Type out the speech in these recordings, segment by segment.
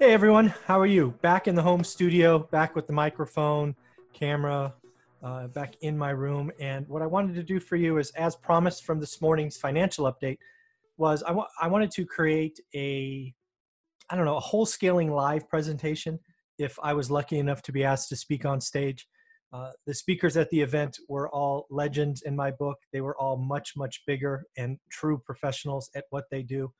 Hey everyone, how are you? Back in the home studio, back with the microphone, camera, uh, back in my room. And what I wanted to do for you is, as promised from this morning's financial update, was I, wa- I wanted to create a I don't know a Wholesaling Live presentation. If I was lucky enough to be asked to speak on stage, uh, the speakers at the event were all legends in my book. They were all much much bigger and true professionals at what they do.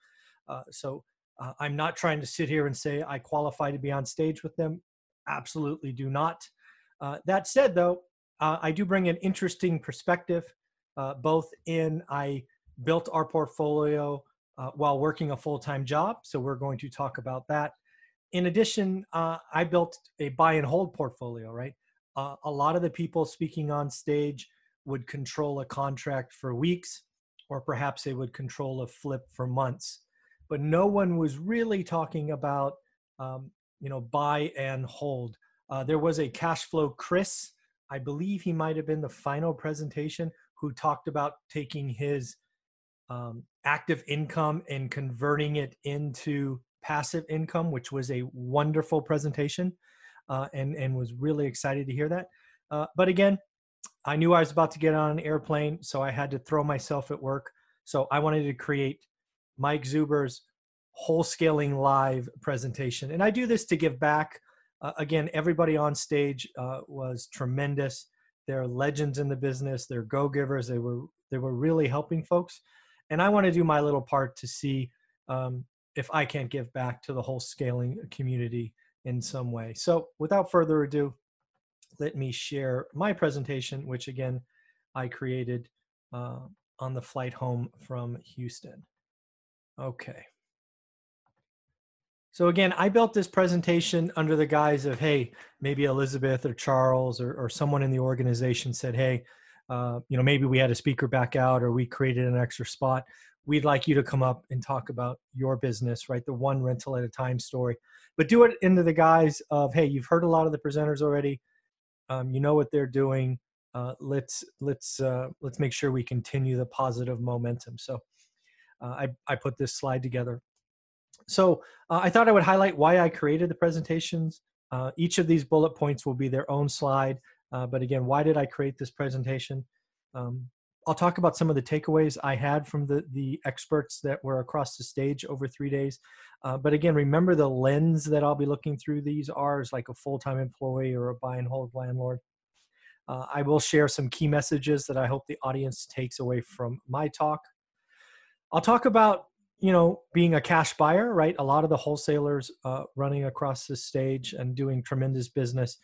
Uh, so uh, I'm not trying to sit here and say I qualify to be on stage with them. Absolutely do not. Uh, that said, though, uh, I do bring an interesting perspective, uh, both in I built our portfolio uh, while working a full-time job so we're going to talk about that in addition uh, i built a buy and hold portfolio right a lot of the people speaking on stage would control a contract for weeks or perhaps they would control a flip for months but no one was really talking about um, you know buy and hold uh, there was a cash flow chris i believe he might have been the final presentation who talked about taking his um, active income and converting it into passive income, which was a wonderful presentation, uh, and and was really excited to hear that. Uh, but again, I knew I was about to get on an airplane, so I had to throw myself at work. So I wanted to create Mike Zuber's Wholesaling Live presentation, and I do this to give back. Uh, again, everybody on stage uh, was tremendous. They're legends in the business. They're go givers. They were they were really helping folks and I want to do my little part to see um, if I can't give back to the whole scaling community in some way. So, without further ado, let me share my presentation, which again I created uh, on the flight home from Houston. Okay. So again, I built this presentation under the guise of, hey, maybe Elizabeth or Charles or, or someone in the organization said, hey, uh, you know, maybe we had a speaker back out or we created an extra spot. We'd like you to come up and talk about your business, right? The one rental at a time story, but do it into the guise of, hey, you've heard a lot of the presenters already. Um, you know what they're doing. Uh, let's let's uh, let's make sure we continue the positive momentum. So I I put this slide together. So uh, I thought I would highlight why I created the presentations. Uh, each of these bullet points will be their own slide. Uh, but again, why did I create this presentation? Um, I'll talk about some of the takeaways I had from the, the experts that were across the stage over three days. Uh, but again, remember the lens that I'll be looking through these are as like a full-time employee or a buy and hold landlord. Uh, I will share some key messages that I hope the audience takes away from my talk. I'll talk about you know being a cash buyer, right? A lot of the wholesalers uh, running across the stage and doing tremendous business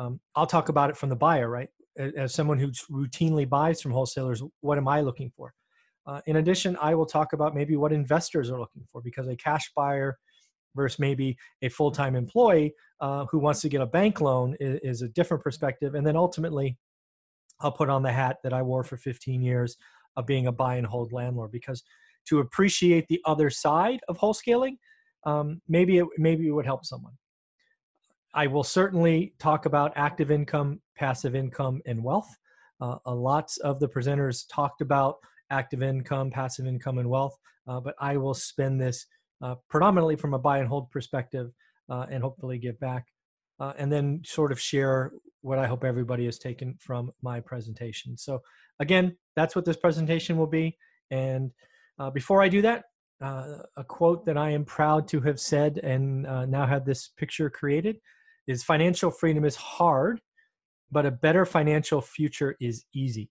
um, I'll talk about it from the buyer, right? As someone who routinely buys from wholesalers, what am I looking for? Uh, in addition, I will talk about maybe what investors are looking for because a cash buyer versus maybe a full time employee uh, who wants to get a bank loan is, is, a different perspective. And then ultimately, I'll put on the hat that I wore for 15 years of being a buy and hold landlord because to appreciate the other side of wholesaling, um, maybe it, maybe it would help someone. I will certainly talk about active income, passive income, and wealth. Uh, lots of the presenters talked about active income, passive income, and wealth, uh, but I will spend this uh, predominantly from a buy and hold perspective uh, and hopefully give back. Uh, and then sort of share what I hope everybody has taken from my presentation. So, again, that's what this presentation will be. And uh, before I do that, uh, a quote that I am proud to have said and uh, now have this picture created is financial freedom is hard, but a better financial future is easy.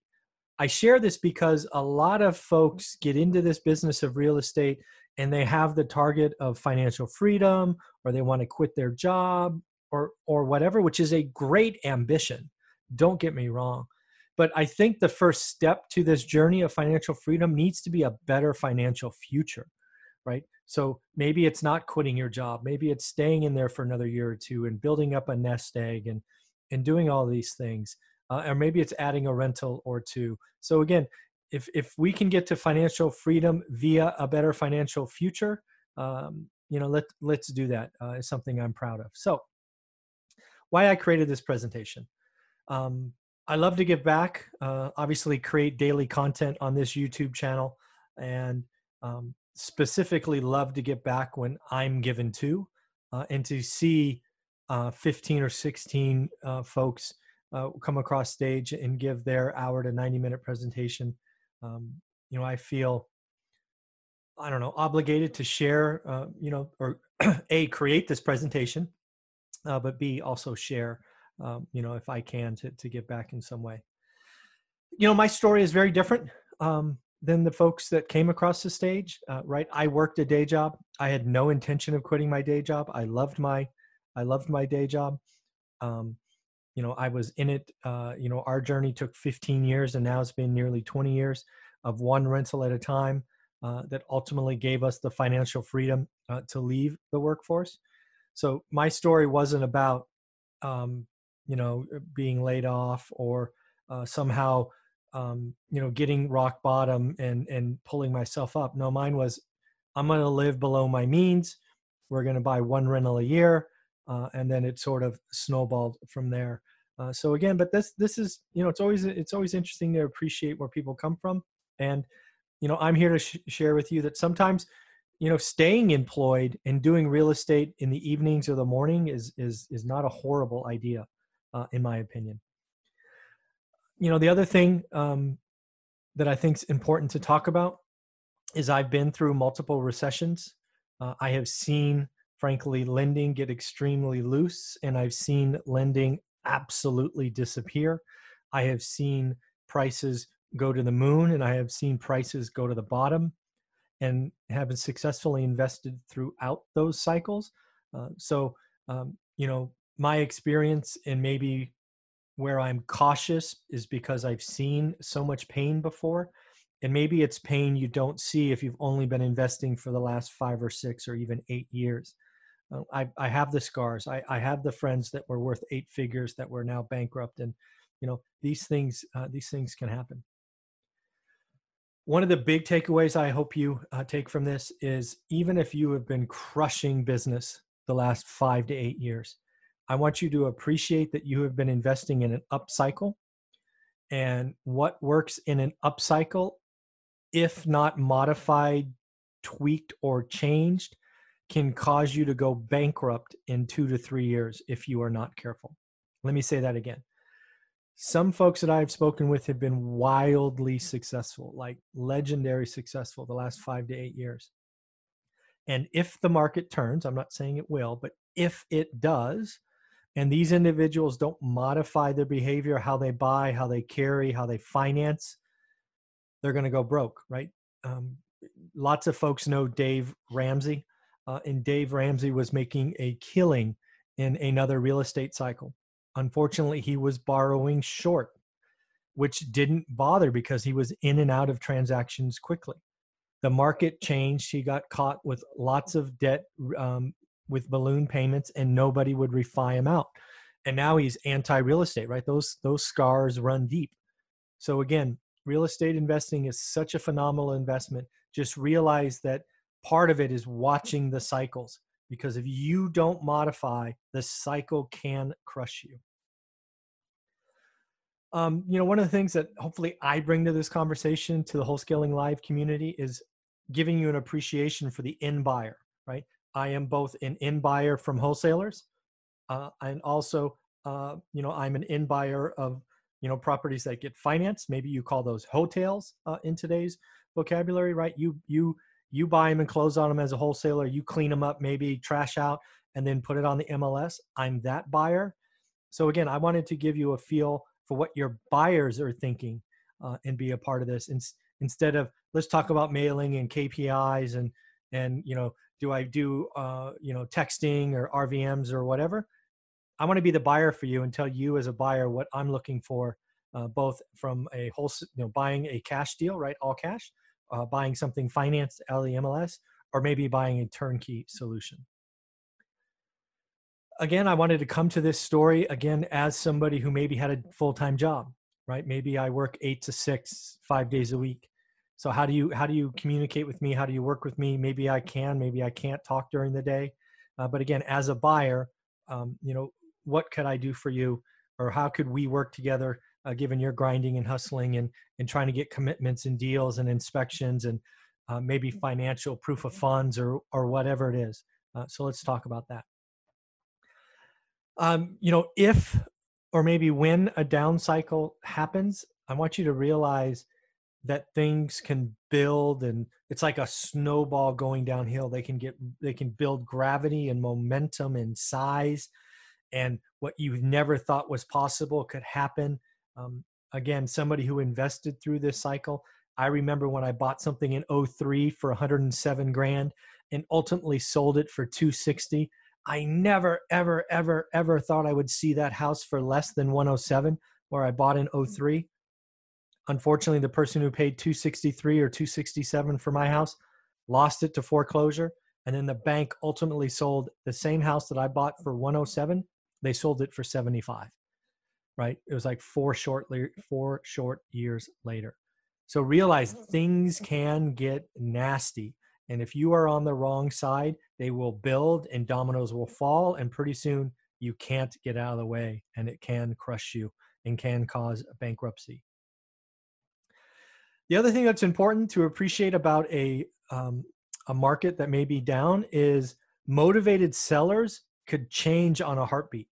I share this because a lot of folks get into this business of real estate and they have the target of financial freedom or they want to quit their job or or whatever which is a great ambition don't get me wrong but i think the first step to this journey of financial freedom needs to be a better financial future right? So maybe it's not quitting your job. Maybe it's staying in there for another year or two and building up a nest egg and and doing all these things uh, or maybe it's adding a rental or two. So again if if we can get to financial freedom via a better financial future um, you know let let's do that uh, is something i'm proud of. So why i created this presentation. Um, i love to give back uh, obviously create daily content on this youtube channel and um, specifically love to get back when i'm given to uh, and to see uh, 15 or 16 uh, folks uh, come across stage and give their hour to 90 minute presentation. Um, you know i feel i don't know obligated to share uh, you know or a create this presentation but b also share um, you know if i can to, to give back in some way. You know my story is very different um, than the folks that came across the stage uh, right? I worked a day job. I had no intention of quitting my day job. I loved my i loved my day job. Um, you know i was in it uh, you know our journey took 15 years and now it's been nearly 20 years of one rental at a time uh, that ultimately gave us the financial freedom uh, to leave the workforce. So my story wasn't about um, you know being laid off or uh, somehow um, you know getting rock bottom and and pulling myself up. No mine was i'm going to live below my means. We're going to buy one rental a year uh, and then it sort of snowballed from there. Uh, so again, but this this is you know it's always it's always interesting to appreciate where people come from, and you know I'm here to sh- share with you that sometimes you know staying employed and doing real estate in the evenings or the morning is is is not a horrible idea, uh, in my opinion. You know the other thing um, that I think is important to talk about is I've been through multiple recessions. Uh, I have seen frankly, lending get extremely loose, and I've seen lending absolutely disappear. I have seen prices go to the moon, and I have seen prices go to the bottom, and have successfully invested throughout those cycles. Uh, so, um, you know, my experience and maybe where I'm cautious is because I've seen so much pain before. And maybe it's pain you don't see if you've only been investing for the last five or six or even eight years. Uh, I, I have the scars. I, I have the friends that were worth eight figures that were now bankrupt, and you know these things uh, these things can happen. One of the big takeaways I hope you uh, take from this is even if you have been crushing business the last five to eight years, I want you to appreciate that you have been investing in an upcycle, and what works in an upcycle, if not modified, tweaked, or changed can cause you to go bankrupt in two to three years if you are not careful. Let me say that again. Some folks that I've spoken with have been wildly successful, like legendary successful, the last five to eight years. And if the market turns, I'm not saying it will, but if it does, and these individuals don't modify their behavior, how they buy, how they carry, how they finance, they're going to go broke, right? Um, lots of folks know Dave Ramsey uh, and Dave Ramsey was making a killing in another real estate cycle. Unfortunately, he was borrowing short, which didn't bother because he was in and out of transactions quickly. The market changed. He got caught with lots of debt um, with balloon payments, and nobody would refi him out. And now he's anti-real estate, right? Those those scars run deep. So again, real estate investing is such a phenomenal investment. Just realize that part of it is watching the cycles because if you don't modify, the cycle can crush you. Um, you know, one of the things that hopefully I bring to this conversation to the Wholesaling Live community is giving you an appreciation for the end buyer, right? I am both an end buyer from wholesalers, uh, and also, uh, you know, I'm an end buyer of, you know, properties that get financed. Maybe you call those wholetails uh, in today's vocabulary, right? You you you buy them and close on them as a wholesaler. You clean them up, maybe trash out, and then put it on the MLS. I'm that buyer. So again, I wanted to give you a feel for what your buyers are thinking uh, and be a part of this In, instead of let's talk about mailing and KPIs and and you know do I do uh, you know texting or RVMs or whatever. I want to be the buyer for you and tell you as a buyer what I'm looking for, uh, both from a whole you know, buying a cash deal, right, all cash, uh, buying something financed out of the MLS, or maybe buying a turnkey solution. Again, I wanted to come to this story again as somebody who maybe had a full time job, right? Maybe I work eight to six, five days a week. So how do you how do you communicate with me? How do you work with me? Maybe I can, maybe I can't talk during the day. Uh, but again, as a buyer, um, you know, what could I do for you, or how could we work together uh, given your grinding and hustling and and trying to get commitments and deals and inspections and uh, maybe financial proof of funds or or whatever it is. Uh, so let's talk about that. Um, you know, if or maybe when a down cycle happens, I want you to realize that things can build and it's like a snowball going downhill they can get they can build gravity and momentum and size and what you never thought was possible could happen um, again, somebody who invested through this cycle. I remember when I bought something in 03 for 107 grand and ultimately sold it for 260. I never, ever, ever, ever thought I would see that house for less than 107 where I bought in 03. Unfortunately, the person who paid 263 or 267 for my house lost it to foreclosure. And then the bank ultimately sold the same house that I bought for 107. They sold it for 75 right? It was like four short four short years later. So realize things can get nasty. And if you are on the wrong side, they will build and dominoes will fall. And pretty soon you can't get out of the way and it can crush you and can cause bankruptcy. The other thing that's important to appreciate about a, um, a market that may be down is motivated sellers could change on a heartbeat.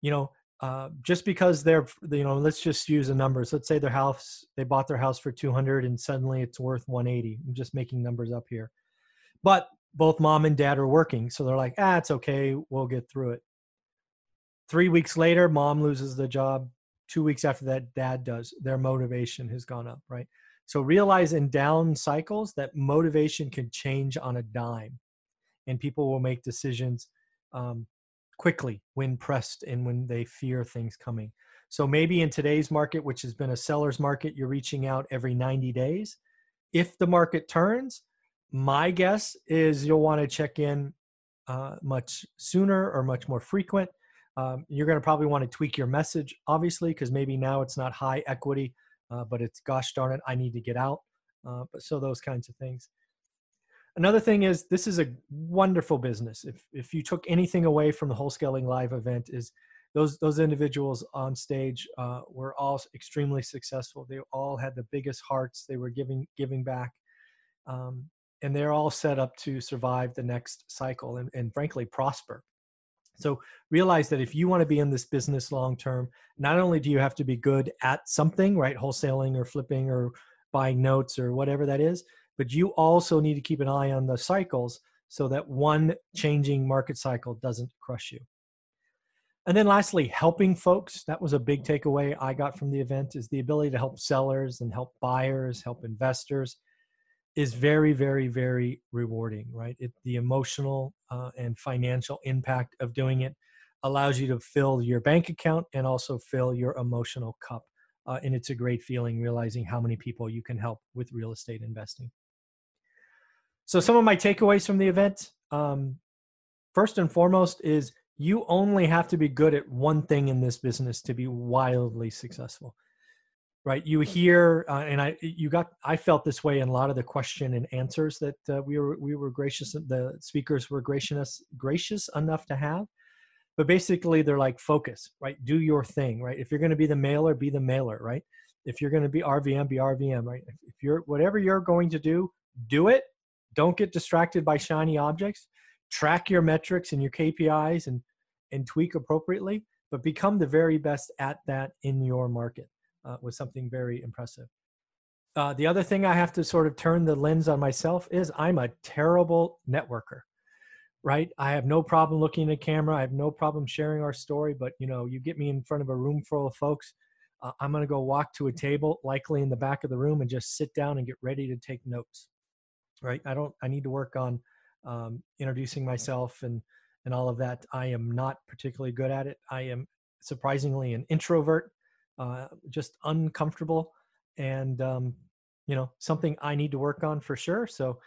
You know, uh, just because they're you know let's just use the numbers. Let's say their house they bought their house for 200 and suddenly it's worth 180 i'm just making numbers up here. But both mom and dad are working so they're like ah it's okay. We'll get through it. Three weeks later mom loses the job two weeks after that dad does their motivation has gone up right so realize in down cycles that motivation can change on a dime and people will make decisions um, quickly when pressed and when they fear things coming. So maybe in today's market, which has been a seller's market, you're reaching out every 90 days. If the market turns, my guess is you'll want to check in uh, much sooner or much more frequent. Um, you're going to probably want to tweak your message, obviously, because maybe now it's not high equity, uh, but it's gosh darn it, I need to get out. Uh, but so those kinds of things another thing is this is a wonderful business. If if you took anything away from the Wholesaling Live event, is those those individuals on stage uh, were all extremely successful. They all had the biggest hearts. They were giving giving back, um, and they're all set up to survive the next cycle and, and frankly prosper. So realize that if you want to be in this business long term, not only do you have to be good at something, right, wholesaling or flipping or buying notes or whatever that is, but you also need to keep an eye on the cycles so that one changing market cycle doesn't crush you. And then lastly, helping folks. That was a big takeaway I got from the event is the ability to help sellers and help buyers, help investors is very, very, very rewarding, right? It, the emotional uh, and financial impact of doing it allows you to fill your bank account and also fill your emotional cup. Uh, and it's a great feeling realizing how many people you can help with real estate investing. So some of my takeaways from the event, um, first and foremost, is you only have to be good at one thing in this business to be wildly successful. Right? You hear uh, and i you got i felt this way in a lot of the question and answers that uh, we were we were gracious the speakers were gracious gracious enough to have. But basically they're like focus right? Do your thing right? If you're going to be the mailer be the mailer right? If you're going to be rvm be rvm right? If you're whatever you're going to do do it. Don't get distracted by shiny objects. Track your metrics and your kpis and and tweak appropriately but become the very best at that in your market uh, was something very impressive. Uh, the other thing I have to sort of turn the lens on myself is I'm a terrible networker, right? I have no problem looking at a camera. I have no problem sharing our story, but you know, you get me in front of a room full of folks. Uh, I'm going to go walk to a table, likely in the back of the room, and just sit down and get ready to take notes, right? I don't. I need to work on um, introducing myself and and all of that. I am not particularly good at it. I am surprisingly an introvert uh, just uncomfortable and um, you know something i need to work on for sure so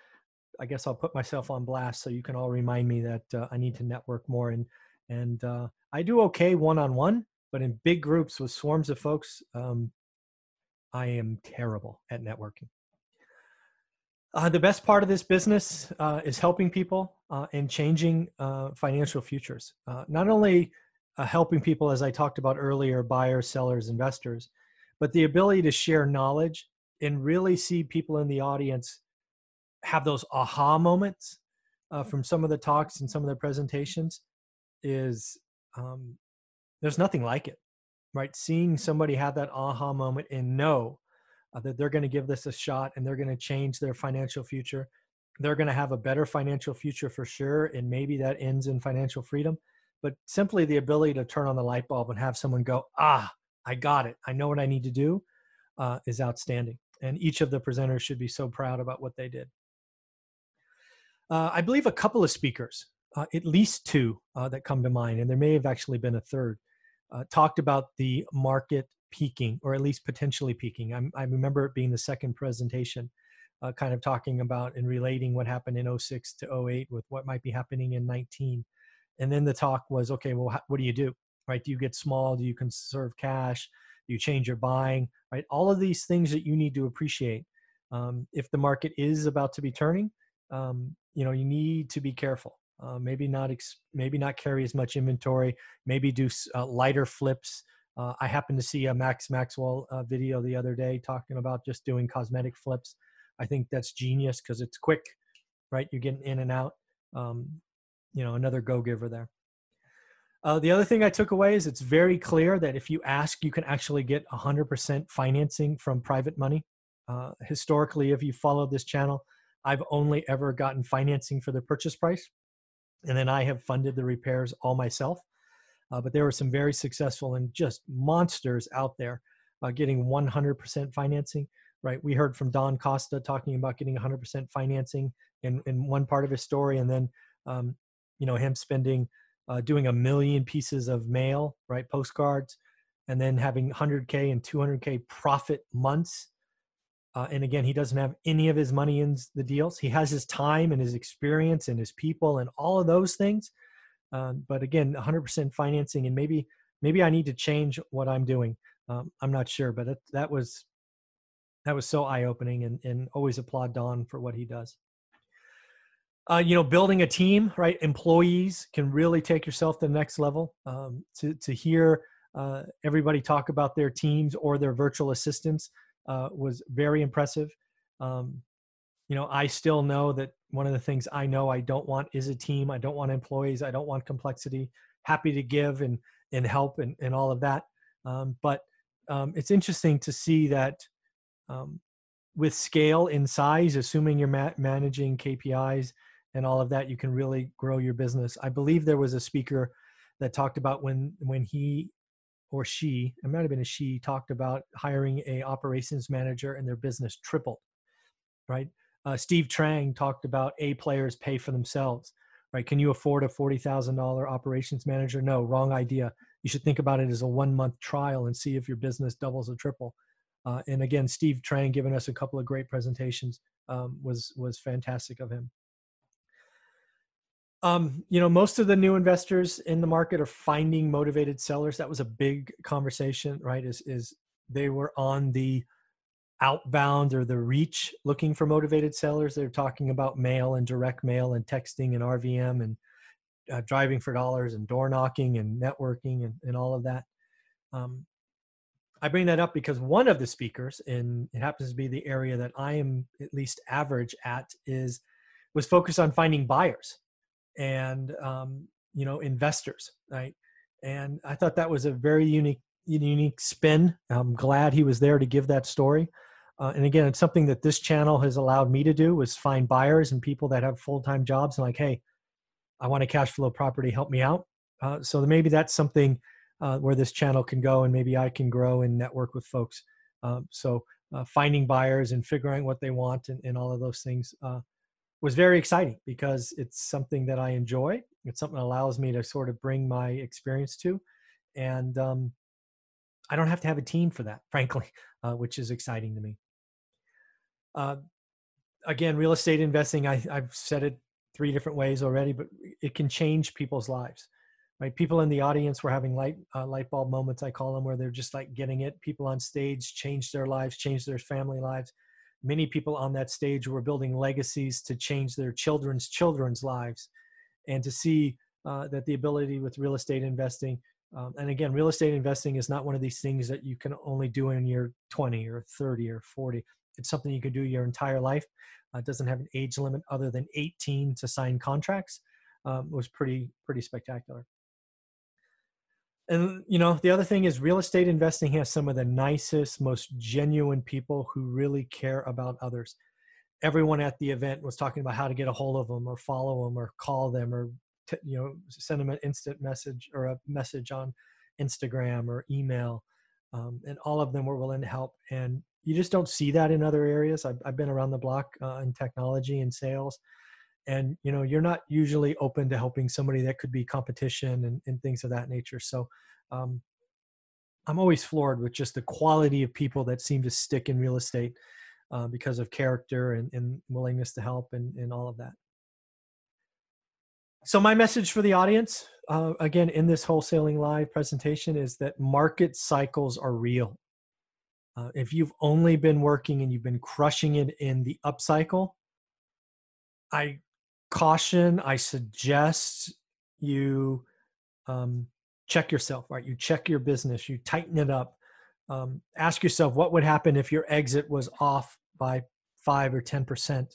i guess i'll put myself on blast so you can all remind me that uh, i need to network more and and uh, i do okay one-on-one but in big groups with swarms of folks um, i am terrible at networking uh, the best part of this business uh, is helping people uh, and changing uh, financial futures. Uh, not only uh, helping people, as I talked about earlier, buyers, sellers, investors, but the ability to share knowledge and really see people in the audience have those aha moments uh, from some of the talks and some of the presentations is um, there's nothing like it, right? Seeing somebody have that aha moment and know uh, that they're going to give this a shot and they're going to change their financial future. They're going to have a better financial future for sure. And maybe that ends in financial freedom but simply the ability to turn on the light bulb and have someone go, ah, I got it. I know what I need to do uh, is outstanding. And each of the presenters should be so proud about what they did. Uh, I believe a couple of speakers, uh, at least two uh, that come to mind, and there may have actually been a third, uh, talked about the market peaking or at least potentially peaking. I'm, i remember it being the second presentation, uh, kind of talking about and relating what happened in 06 to 08 with what might be happening in 19 and then the talk was okay well what do you do? Right? Do you get small? Do you conserve cash? Do you change your buying? Right? All of these things that you need to appreciate. Um, if the market is about to be turning um, you know you need to be careful. Uh, maybe not ex- maybe not carry as much inventory maybe do uh, lighter flips. Uh, i happened to see a max maxwell uh, video the other day talking about just doing cosmetic flips. I think that's genius because it's quick right? You're getting in and out. Um, you know another go giver there. Uh, the other thing I took away is it's very clear that if you ask, you can actually get 100% financing from private money. Uh, historically, if you follow this channel, I've only ever gotten financing for the purchase price, and then I have funded the repairs all myself. Uh, but there were some very successful and just monsters out there uh, getting 100% financing. Right? We heard from Don Costa talking about getting 100% financing in in one part of his story, and then um, you know him spending uh, doing a million pieces of mail right postcards and then having 100k and 200k profit months uh, and again he doesn't have any of his money in the deals. He has his time and his experience and his people and all of those things. Um, but again 100% financing and maybe maybe i need to change what i'm doing. Um, i'm not sure but it, that was that was so eye-opening and, and always applaud don for what he does uh, you know, building a team, right? Employees can really take yourself to the next level. Um, to to hear uh, everybody talk about their teams or their virtual assistants uh, was very impressive. Um, you know, I still know that one of the things I know I don't want is a team. I don't want employees. I don't want complexity. Happy to give and and help and and all of that. Um, but um, it's interesting to see that um, with scale in size, assuming you're ma- managing KPIs and all of that, you can really grow your business. I believe there was a speaker that talked about when when he or she, it might have been a she, talked about hiring a operations manager and their business tripled. Right. Uh, Steve Trang talked about A players pay for themselves. Right. Can you afford a forty thousand dollar operations manager? No, wrong idea. You should think about it as a one month trial and see if your business doubles or triple. Uh, and again, Steve Trang giving us a couple of great presentations um, was was fantastic of him. Um, you know, most of the new investors in the market are finding motivated sellers. That was a big conversation, right? Is is they were on the outbound or the reach looking for motivated sellers. They're talking about mail and direct mail and texting and RVM and uh, driving for dollars and door knocking and networking and, and all of that. Um, I bring that up because one of the speakers, and it happens to be the area that I am at least average at, is was focused on finding buyers and um, you know investors, right? And I thought that was a very unique unique spin. I'm glad he was there to give that story. Uh, and again, it's something that this channel has allowed me to do was find buyers and people that have full-time jobs and like, hey, I want a cash flow property, help me out. Uh, so maybe that's something uh, where this channel can go and maybe I can grow and network with folks. Um, so uh, finding buyers and figuring what they want and, and all of those things uh, was very exciting because it's something that I enjoy. It's something that allows me to sort of bring my experience to. And um, I don't have to have a team for that, frankly, uh, which is exciting to me. Uh, again, real estate investing, I, I've said it three different ways already, but it can change people's lives. Right, people in the audience were having light uh, light bulb moments. I call them where they're just like getting it. People on stage changed their lives, changed their family lives. Many people on that stage were building legacies to change their children's children's lives, and to see uh, that the ability with real estate investing um, and again, real estate investing is not one of these things that you can only do in your 20 or 30 or 40. It's something you could do your entire life. Uh, it doesn't have an age limit other than 18 to sign contracts. Um, was pretty pretty spectacular. And you know, the other thing is real estate investing has some of the nicest, most genuine people who really care about others. Everyone at the event was talking about how to get a hold of them, or follow them, or call them, or t- you know, send them an instant message or a message on Instagram or email. Um, and all of them were willing to help. And you just don't see that in other areas. I've, I've been around the block uh, in technology and sales, and you know you're not usually open to helping somebody that could be competition and, and things of that nature. So um, I'm always floored with just the quality of people that seem to stick in real estate uh, because of character and, and willingness to help and, and all of that. So my message for the audience, uh, again, in this wholesaling live presentation, is that market cycles are real. Uh, if you've only been working and you've been crushing it in the upcycle, I caution, I suggest you um, check yourself, right? You check your business, you tighten it up. Um, ask yourself what would happen if your exit was off by five or 10%.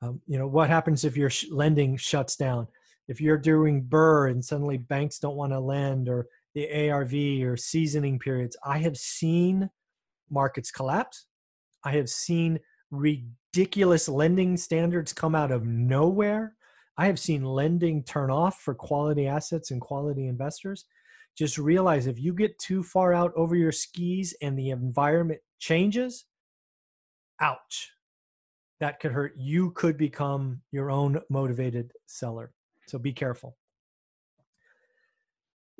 Um, you know, what happens if your sh- lending shuts down? If you're doing BRRRR and suddenly banks don't want to lend or the ARV or seasoning periods, I have seen markets collapse. I have seen ridiculous lending standards come out of nowhere. I have seen lending turn off for quality assets and quality investors. Just realize if you get too far out over your skis and the environment changes, ouch, that could hurt. You could become your own motivated seller. So be careful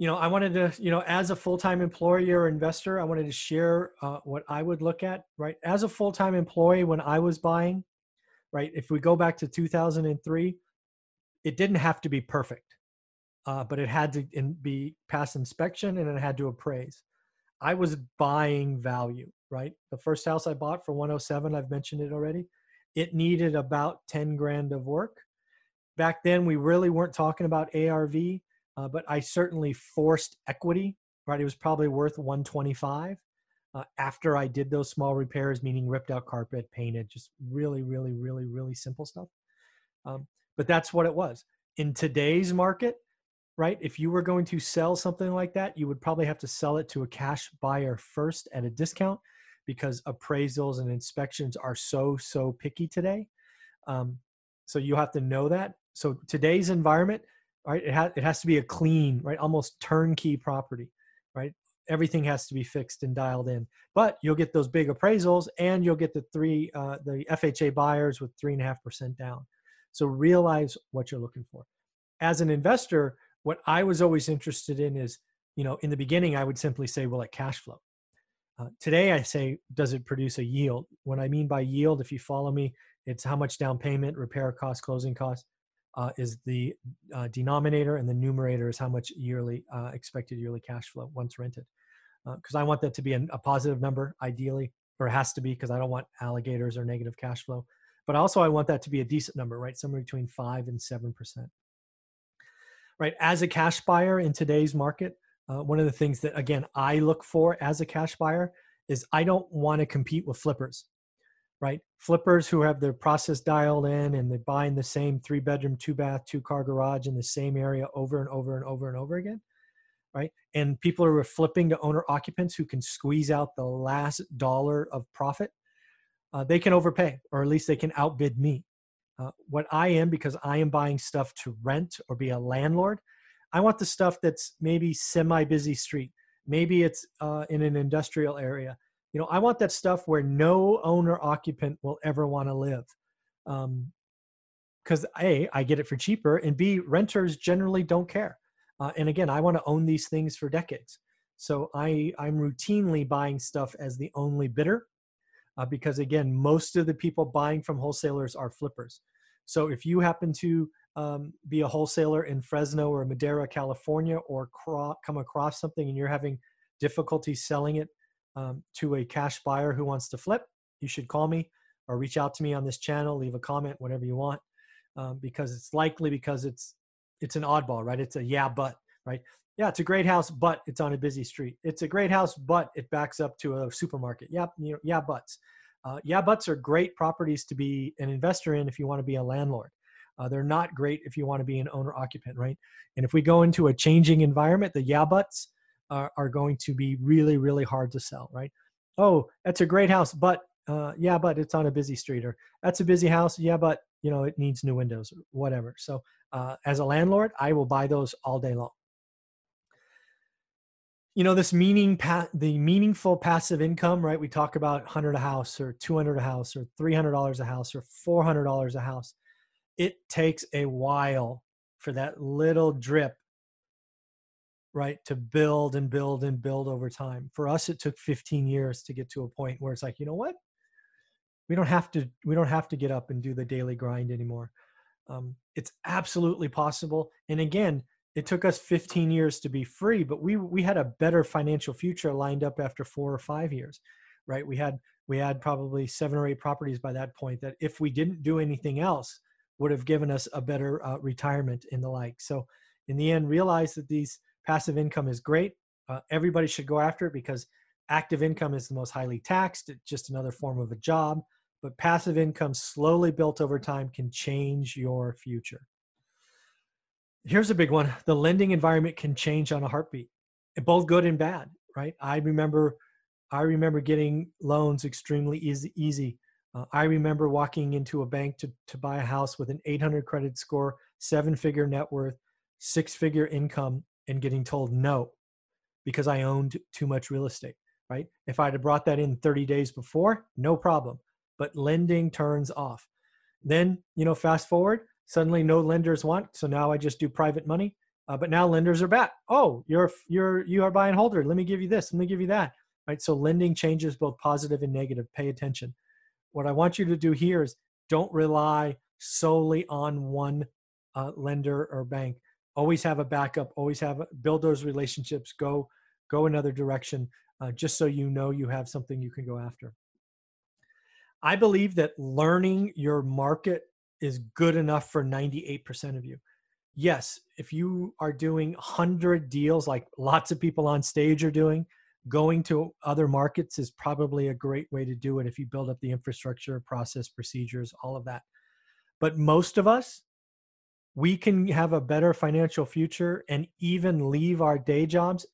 you know, I wanted to, you know, as a full-time employee or investor, I wanted to share uh, what I would look at, right? As a full-time employee, when I was buying, right? If we go back to 2003, it didn't have to be perfect, uh, but it had to in, be pass inspection and it had to appraise. I was buying value, right? The first house I bought for 107, I've mentioned it already. It needed about 10 grand of work. Back then, we really weren't talking about ARV uh, but I certainly forced equity. Right, it was probably worth 125 uh, after I did those small repairs, meaning ripped out carpet, painted, just really, really, really, really simple stuff. Um, but that's what it was. In today's market, right? If you were going to sell something like that, you would probably have to sell it to a cash buyer first at a discount because appraisals and inspections are so so picky today. Um, so you have to know that. So today's environment, right? It has it has to be a clean, right? Almost turnkey property, right? Everything has to be fixed and dialed in. But you'll get those big appraisals, and you'll get the three uh, the FHA buyers with three and a half percent down. So realize what you're looking for. As an investor, what I was always interested in is, you know, in the beginning, I would simply say, well, it cash flow. Uh, today, I say, does it produce a yield? What I mean by yield, if you follow me, it's how much down payment, repair cost, closing costs uh, is the uh, denominator and the numerator is how much yearly uh, expected yearly cash flow once rented. because uh, I want that to be an, a positive number, ideally, or it has to be because I don't want alligators or negative cash flow. But also, I want that to be a decent number, right? Somewhere between five and seven percent. Right. As a cash buyer in today's market, uh, one of the things that again I look for as a cash buyer is I don't want to compete with flippers right? Flippers who have their process dialed in and they buy in the same three bedroom, two bath, two car garage in the same area over and over and over and over again, right? And people are flipping to owner occupants who can squeeze out the last dollar of profit. Uh, they can overpay, or at least they can outbid me. Uh, what I am, because I am buying stuff to rent or be a landlord, I want the stuff that's maybe semi busy street. Maybe it's uh, in an industrial area you know i want that stuff where no owner occupant will ever want to live because um, a i get it for cheaper and b renters generally don't care uh, and again i want to own these things for decades. So i i'm routinely buying stuff as the only bidder uh, because again most of the people buying from wholesalers are flippers. So if you happen to um, be a wholesaler in fresno or madera california or cro- come across something and you're having difficulty selling it um, to a cash buyer who wants to flip, you should call me or reach out to me on this channel, leave a comment, whatever you want, um, because it's likely because it's it's an oddball, right? It's a yeah, but right? Yeah, it's a great house, but it's on a busy street. It's a great house, but it backs up to a supermarket. Yeah, you know, yeah, buts. Uh, yeah, buts are great properties to be an investor in if you want to be a landlord. Uh, they're not great if you want to be an owner occupant, right? And if we go into a changing environment, the yeah buts are, are going to be really, really hard to sell, right? Oh, that's a great house, but uh, yeah, but it's on a busy street, or that's a busy house, yeah, but you know it needs new windows, or whatever. So, uh, as a landlord, I will buy those all day long. You know this meaning, pa- the meaningful passive income, right? We talk about hundred a house, or two hundred a house, or three hundred dollars a house, or four hundred dollars a house. It takes a while for that little drip right to build and build and build over time. For us it took 15 years to get to a point where it's like you know what? We don't have to we don't have to get up and do the daily grind anymore. Um, it's absolutely possible and again it took us 15 years to be free but we we had a better financial future lined up after four or five years right? We had we had probably seven or eight properties by that point that if we didn't do anything else would have given us a better uh, retirement and the like. So in the end realize that these Passive income is great. Uh, everybody should go after it because active income is the most highly taxed. It's just another form of a job. But passive income, slowly built over time, can change your future. Here's a big one the lending environment can change on a heartbeat, both good and bad, right? I remember. I remember getting loans extremely easy. easy. Uh, I remember walking into a bank to, to buy a house with an 800 credit score, seven figure net worth, six figure income, and getting told no because I owned too much real estate, right? If I'd have brought that in 30 days before, no problem. But lending turns off. Then, you know, fast forward, suddenly no lenders want, so now I just do private money. Uh, but now lenders are back. Oh, you're you're you are buy and holder. Let me give you this. Let me give you that. Right. So lending changes both positive and negative. Pay attention. What I want you to do here is don't rely solely on one uh, lender or bank always have a backup always have build those relationships go go another direction uh, just so you know you have something you can go after. I believe that learning your market is good enough for 98% of you. Yes if you are doing 100 deals like lots of people on stage are doing going to other markets is probably a great way to do it if you build up the infrastructure process procedures all of that. But most of us we can have a better financial future and even leave our day jobs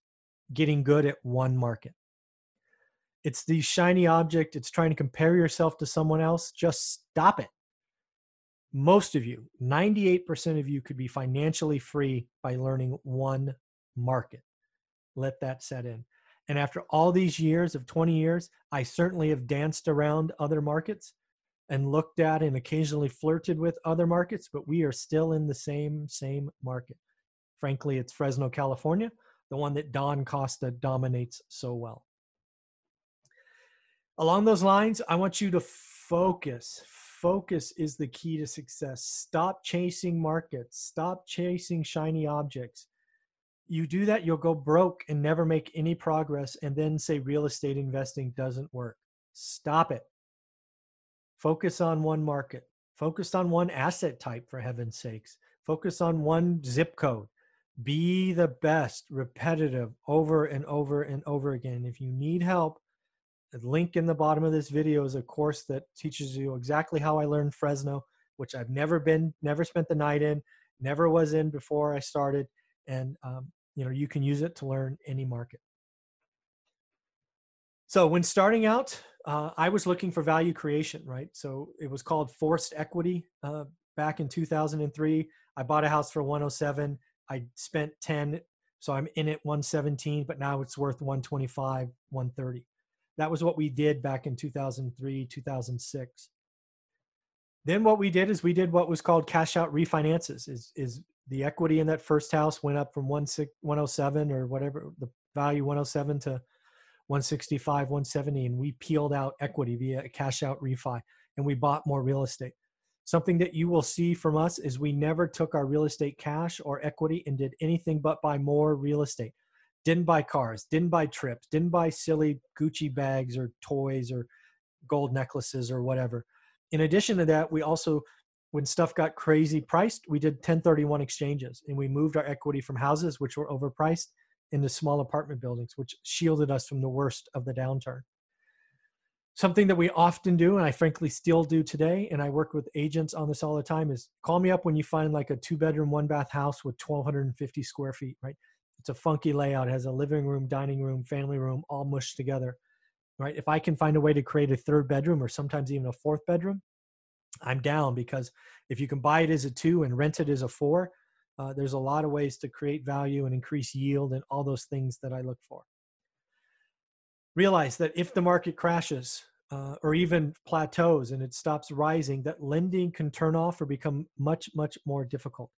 getting good at one market. It's the shiny object, it's trying to compare yourself to someone else. Just stop it. Most of you, 98% of you, could be financially free by learning one market. Let that set in. And after all these years of 20 years, I certainly have danced around other markets and looked at and occasionally flirted with other markets, but we are still in the same same market. Frankly, it's Fresno, California, the one that Don Costa dominates so well. Along those lines, I want you to focus. Focus is the key to success. Stop chasing markets. Stop chasing shiny objects. You do that, you'll go broke and never make any progress, and then say real estate investing doesn't work. Stop it. Focus on one market. Focus on one asset type, for heaven's sakes. Focus on one zip code. Be the best, repetitive, over and over and over again. If you need help, the link in the bottom of this video is a course that teaches you exactly how I learned Fresno, which I've never been, never spent the night in, never was in before I started. And, um, you know, you can use it to learn any market. So when starting out, uh, I was looking for value creation, right? So it was called forced equity uh, back in 2003. I bought a house for 107. I spent 10, so I'm in it 117, but now it's worth 125, 130. That was what we did back in 2003, 2006. Then what we did is we did what was called cash out refinances. Is is the equity in that first house went up from 107 or whatever the value 107 to 165, 170, and we peeled out equity via a cash out refi and we bought more real estate. Something that you will see from us is we never took our real estate cash or equity and did anything but buy more real estate. Didn't buy cars, didn't buy trips, didn't buy silly Gucci bags or toys or gold necklaces or whatever. In addition to that, we also, when stuff got crazy priced, we did 1031 exchanges and we moved our equity from houses, which were overpriced, into small apartment buildings, which shielded us from the worst of the downturn. Something that we often do, and I frankly still do today, and I work with agents on this all the time, is call me up when you find like a two bedroom, one bath house with 1,250 square feet, right? It's a funky layout, it has a living room, dining room, family room, all mushed together, right? If I can find a way to create a third bedroom or sometimes even a fourth bedroom, I'm down because if you can buy it as a two and rent it as a four, uh, there's a lot of ways to create value and increase yield and all those things that I look for. Realize that if the market crashes uh, or even plateaus and it stops rising, that lending can turn off or become much, much more difficult,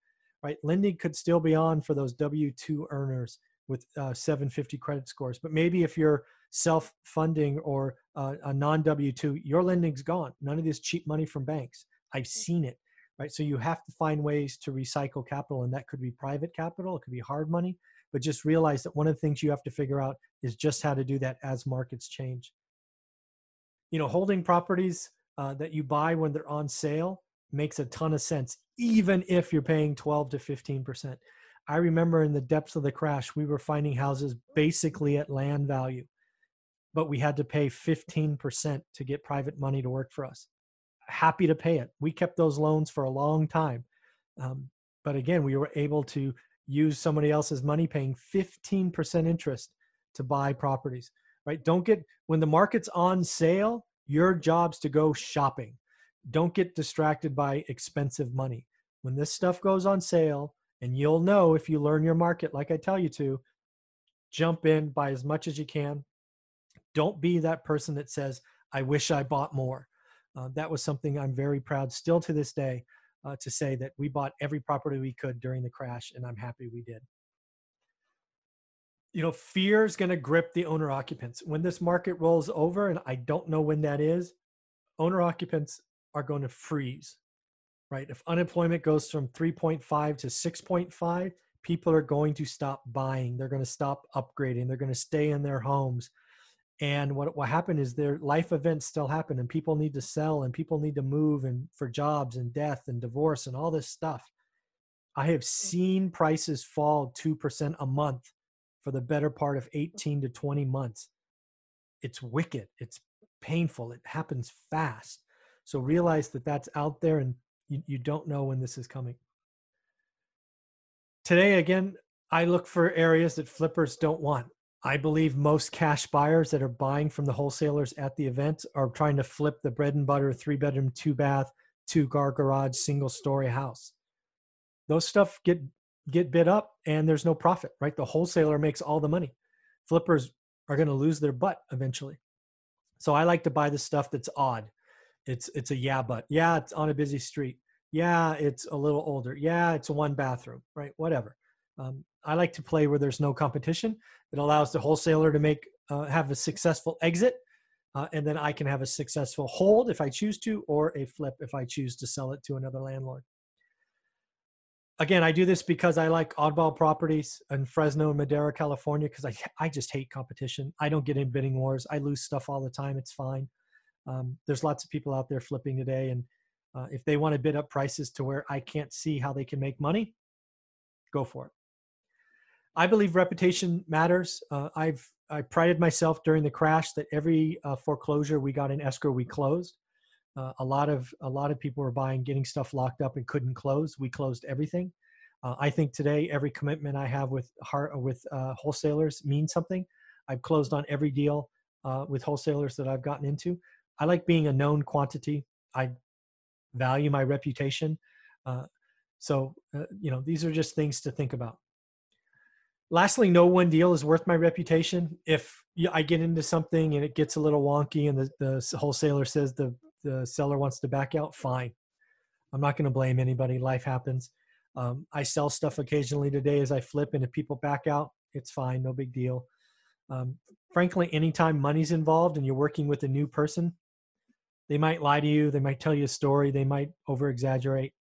right? Lending could still be on for those W 2 earners with uh, 750 credit scores. But maybe if you're self funding or uh, a non W 2, your lending's gone. None of this cheap money from banks. I've seen it right? So you have to find ways to recycle capital, and that could be private capital, it could be hard money, but just realize that one of the things you have to figure out is just how to do that as markets change. You know, holding properties uh, that you buy when they're on sale makes a ton of sense, even if you're paying 12 to 15%. I remember in the depths of the crash, we were finding houses basically at land value, but we had to pay 15% to get private money to work for us happy to pay it. We kept those loans for a long time. Um, but again, we were able to use somebody else's money paying 15% interest to buy properties, right? Don't get, when the market's on sale, your job's to go shopping. Don't get distracted by expensive money. When this stuff goes on sale, and you'll know if you learn your market like I tell you to, jump in, buy as much as you can. Don't be that person that says, I wish I bought more uh, that was something I'm very proud still to this day uh, to say that we bought every property we could during the crash, and I'm happy we did. You know, fear is going to grip the owner occupants. When this market rolls over, and I don't know when that is, owner occupants are going to freeze, right? If unemployment goes from 3.5 to 6.5, people are going to stop buying. They're going to stop upgrading. They're going to stay in their homes and what what happened is their life events still happen and people need to sell and people need to move and for jobs and death and divorce and all this stuff. I have mm-hmm. seen prices fall 2% a month for the better part of 18 to 20 months. It's wicked. It's painful. It happens fast. So realize that that's out there and you, you don't know when this is coming. Today again i look for areas that flippers don't want I believe most cash buyers that are buying from the wholesalers at the event are trying to flip the bread and butter three bedroom, two bath, two car garage, single story house. Those stuff get get bid up and there's no profit, right? The wholesaler makes all the money. Flippers are going to lose their butt eventually. So I like to buy the stuff that's odd. It's it's a yeah but. Yeah, it's on a busy street. Yeah, it's a little older. Yeah, it's a one bathroom, right? Whatever. Um, I like to play where there's no competition. It allows the wholesaler to make uh, have a successful exit, uh, and then I can have a successful hold if I choose to, or a flip if I choose to sell it to another landlord. again, I do this because I like oddball properties in Fresno and Madera, California, because I, I just hate competition. I don't get in bidding wars. I lose stuff all the time. It's fine. Um, there's lots of people out there flipping today. And uh, if they want to bid up prices to where I can't see how they can make money, go for it. I believe reputation matters. Uh, I've I prided myself during the crash that every uh, foreclosure we got in escrow we closed. Uh, a lot of a lot of people were buying, getting stuff locked up and couldn't close. We closed everything. Uh, I think today every commitment I have with heart, with uh, wholesalers means something. I've closed on every deal uh, with wholesalers that I've gotten into. I like being a known quantity. I value my reputation. So you know these are just things to think about. Lastly, no one deal is worth my reputation. If I get into something and it gets a little wonky and the, the wholesaler says the the seller wants to back out, fine. I'm not going to blame anybody. Life happens. Um, I sell stuff occasionally today as I flip, and if people back out, it's fine, no big deal. Um, frankly, anytime money's involved and you're working with a new person, they might lie to you, they might tell you a story, they might over exaggerate.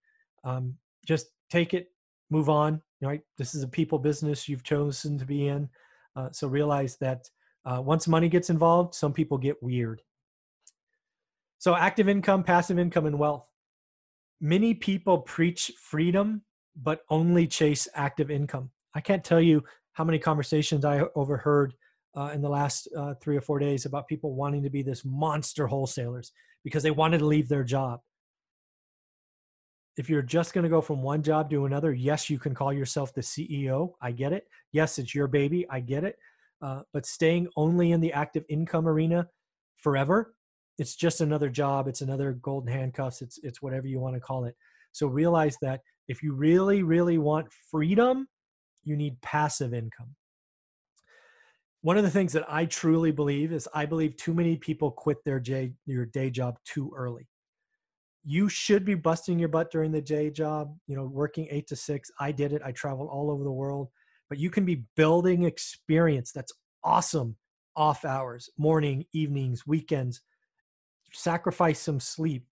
Um, just take it, move on. Right? This is a people business you've chosen to be in. Uh, so realize that uh, once money gets involved, some people get weird. So, active income, passive income, and wealth. Many people preach freedom, but only chase active income. I can't tell you how many conversations I overheard uh, in the last uh, three or four days about people wanting to be this monster wholesalers because they wanted to leave their job. If you're just going to go from one job to another, yes, you can call yourself the CEO. I get it. Yes, it's your baby. I get it. Uh, but staying only in the active income arena forever it's just another job it's another golden handcuffs it's it's whatever you want to call it so realize that if you really really want freedom you need passive income one of the things that i truly believe is i believe too many people quit their day your day job too early you should be busting your butt during the day job you know working 8 to 6 i did it i traveled all over the world but you can be building experience that's awesome off hours morning evenings weekends sacrifice some sleep.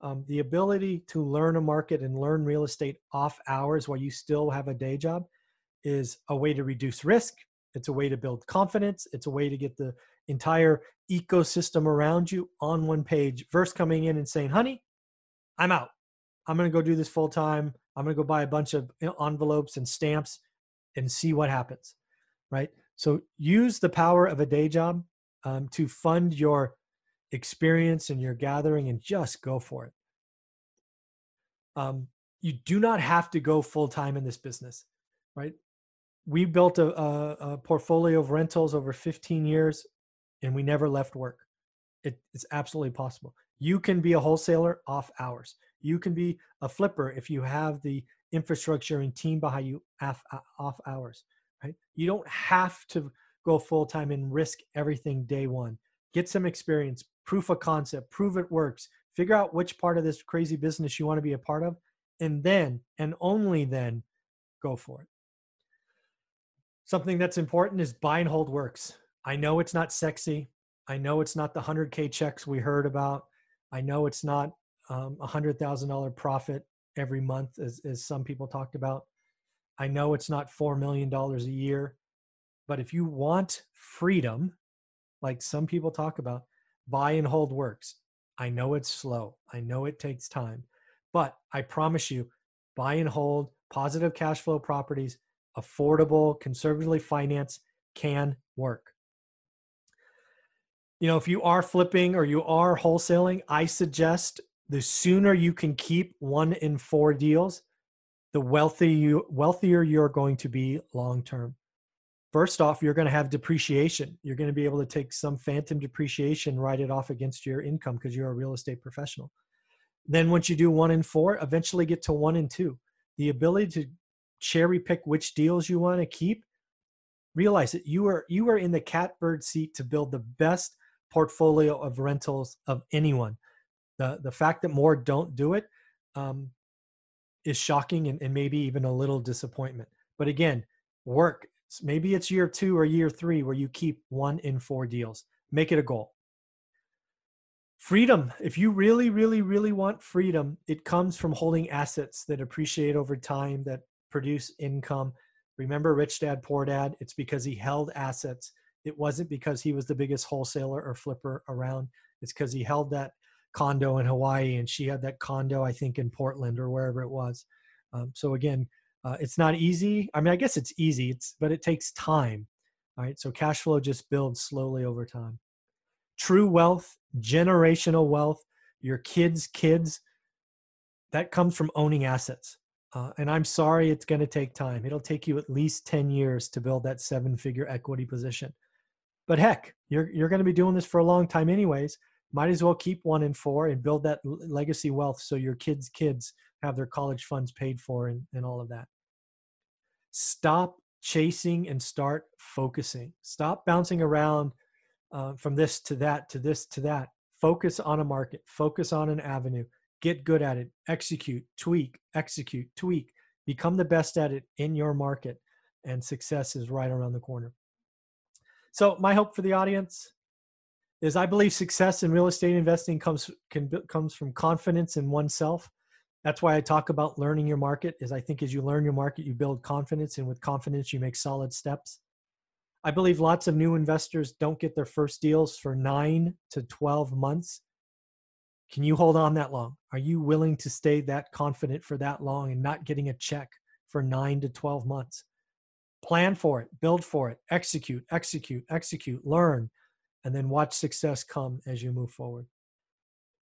Um, the ability to learn a market and learn real estate off hours while you still have a day job is a way to reduce risk. It's a way to build confidence. It's a way to get the entire ecosystem around you on one page versus coming in and saying, honey, I'm out. I'm going to go do this full time. I'm going to go buy a bunch of envelopes and stamps and see what happens. Right. So use the power of a day job um, to fund your experience and you're gathering and just go for it. Um, you do not have to go full time in this business, right? We built a, a, a, portfolio of rentals over 15 years and we never left work. It, it's absolutely possible. You can be a wholesaler off hours. You can be a flipper if you have the infrastructure and team behind you off, uh, off hours, right? You don't have to go full time and risk everything day one. Get some experience, proof of concept, prove it works, figure out which part of this crazy business you want to be a part of, and then, and only then, go for it. Something that's important is buy and hold works. I know it's not sexy. I know it's not the 100K checks we heard about. I know it's not um, a $100,000 profit every month, as, as some people talked about. I know it's not $4 million a year. But if you want freedom, like some people talk about, buy and hold works. I know it's slow. I know it takes time, but I promise you, buy and hold positive cash flow properties, affordable, conservatively financed can work. You know, if you are flipping or you are wholesaling, I suggest the sooner you can keep one in four deals, the wealthier you wealthier you're going to be long term first off you're going to have depreciation. You're going to be able to take some phantom depreciation write it off against your income because you're a real estate professional. Then once you do one in four eventually get to one in two. The ability to cherry pick which deals you want to keep realize that you are you are in the catbird seat to build the best portfolio of rentals of anyone the the fact that more don't do it um, is shocking and, and maybe even a little disappointment but again work maybe it's year two or year three where you keep one in four deals. Make it a goal. Freedom. If you really, really, really want freedom, it comes from holding assets that appreciate over time, that produce income. Remember Rich Dad Poor Dad? It's because he held assets. It wasn't because he was the biggest wholesaler or flipper around. It's because he held that condo in Hawaii and she had that condo, I think, in Portland or wherever it was. Um, so again, uh, it's not easy. I mean, I guess it's easy, it's but it takes time. All right. So cash flow just builds slowly over time. True wealth, generational wealth, your kids' kids, that comes from owning assets. Uh, and I'm sorry, it's going to take time. It'll take you at least 10 years to build that seven figure equity position. But heck, you're, you're going to be doing this for a long time, anyways. Might as well keep one in four and build that legacy wealth so your kids' kids have their college funds paid for and, and all of that. Stop chasing and start focusing. Stop bouncing around uh, from this to that to this to that. Focus on a market, focus on an avenue, get good at it, execute, tweak, execute, tweak, become the best at it in your market, and success is right around the corner. So, my hope for the audience is I believe success in real estate investing comes can, comes from confidence in oneself. That's why I talk about learning your market. Is I think as you learn your market, you build confidence, and with confidence, you make solid steps. I believe lots of new investors don't get their first deals for nine to 12 months. Can you hold on that long? Are you willing to stay that confident for that long and not getting a check for nine to 12 months? Plan for it, build for it, execute, execute, execute, learn, and then watch success come as you move forward.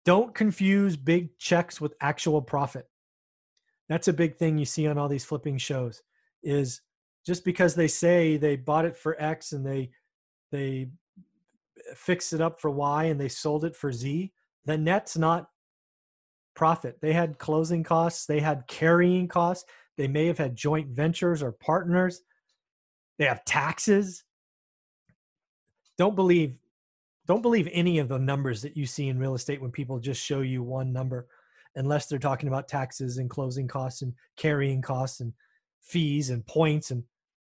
Don't confuse big checks with actual profit. That's a big thing you see on all these flipping shows is just because they say they bought it for X and they they fixed it up for Y and they sold it for Z, the net's not profit. They had closing costs, they had carrying costs, they may have had joint ventures or partners. They have taxes. Don't believe don't believe any of the numbers that you see in real estate when people just show you one number unless they're talking about taxes and closing costs and carrying costs and fees and points and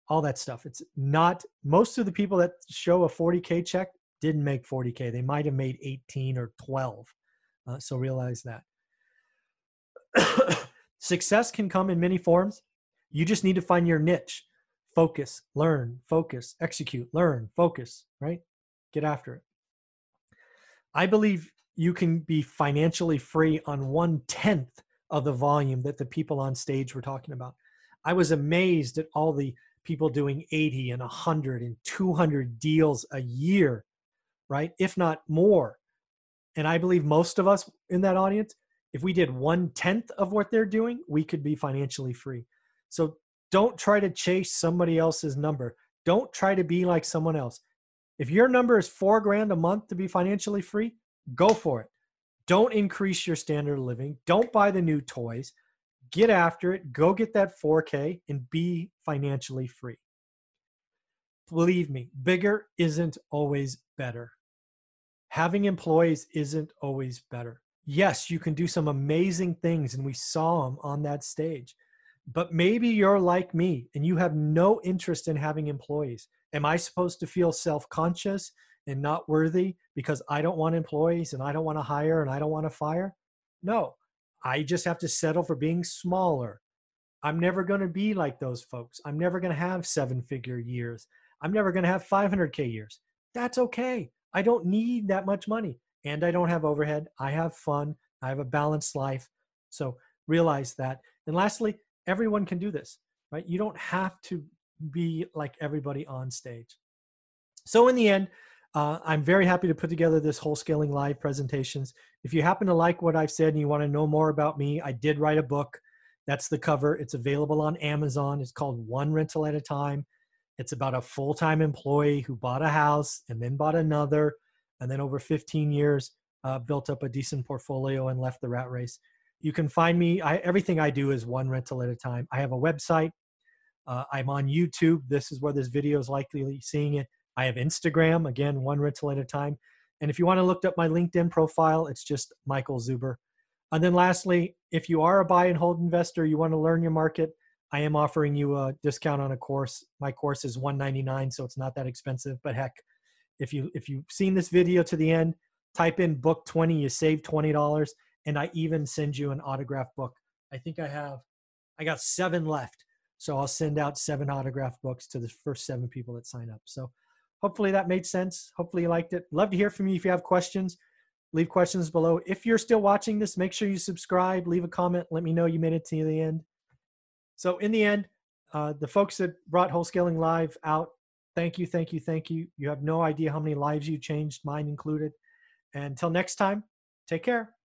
all that stuff. It's not most of the people that show a 40K check didn't make 40K. They might have made 18 or 12. Uh, so realize that. Success can come in many forms. You just need to find your niche. Focus, learn, focus, execute, learn, focus, right? Get after it. I believe you can be financially free on one tenth of the volume that the people on stage were talking about. I was amazed at all the people doing 80 and 100 and 200 deals a year, right? If not more. And I believe most of us in that audience, if we did one tenth of what they're doing, we could be financially free. So don't try to chase somebody else's number. Don't try to be like someone else. If your number is four grand a month to be financially free, go for it. Don't increase your standard of living. Don't buy the new toys get after it, go get that 4K, and be financially free. Believe me, bigger isn't always better. Having employees isn't always better. Yes, you can do some amazing things, and we saw them on that stage. But maybe you're like me and you have no interest in having employees. Am I supposed to feel self conscious and not worthy because I don't want employees and I don't want to hire and I don't want to fire? No, I just have to settle for being smaller. I'm never going to be like those folks. I'm never going to have seven figure years. I'm never going to have 500K years. That's okay. I don't need that much money. And I don't have overhead. I have fun. I have a balanced life. So realize that. And lastly, everyone can do this, right? You don't have to be like everybody on stage. So in the end, uh, I'm very happy to put together this Wholesaling live presentations. If you happen to like what I've said and you want to know more about me, I did write a book. That's the cover. It's available on Amazon. It's called One Rental at a Time. It's about a full time employee who bought a house and then bought another, and then over 15 years uh, built up a decent portfolio and left the rat race. You can find me. I, everything I do is one rental at a time. I have a website. Uh, I'm on YouTube. This is where this video is likely seeing it. I have Instagram, again, one rental at a time. And if you want to look up my LinkedIn profile, it's just Michael Zuber. And then lastly, if you are a buy and hold investor, you want to learn your market, I am offering you a discount on a course. My course is 199, so it's not that expensive. But heck, if you if you've seen this video to the end, type in book 20, you save $20, and I even send you an autograph book. I think I have I got seven left. So I'll send out seven autograph books to the first seven people that sign up. So hopefully that made sense. Hopefully you liked it. Love to hear from you if you have questions. Leave questions below. If you're still watching this, make sure you subscribe, leave a comment, let me know you made it to the end. So in the end, uh, the folks that brought Wholesaling Live out, thank you, thank you, thank you. You have no idea how many lives you changed, mine included. And until next time, take care.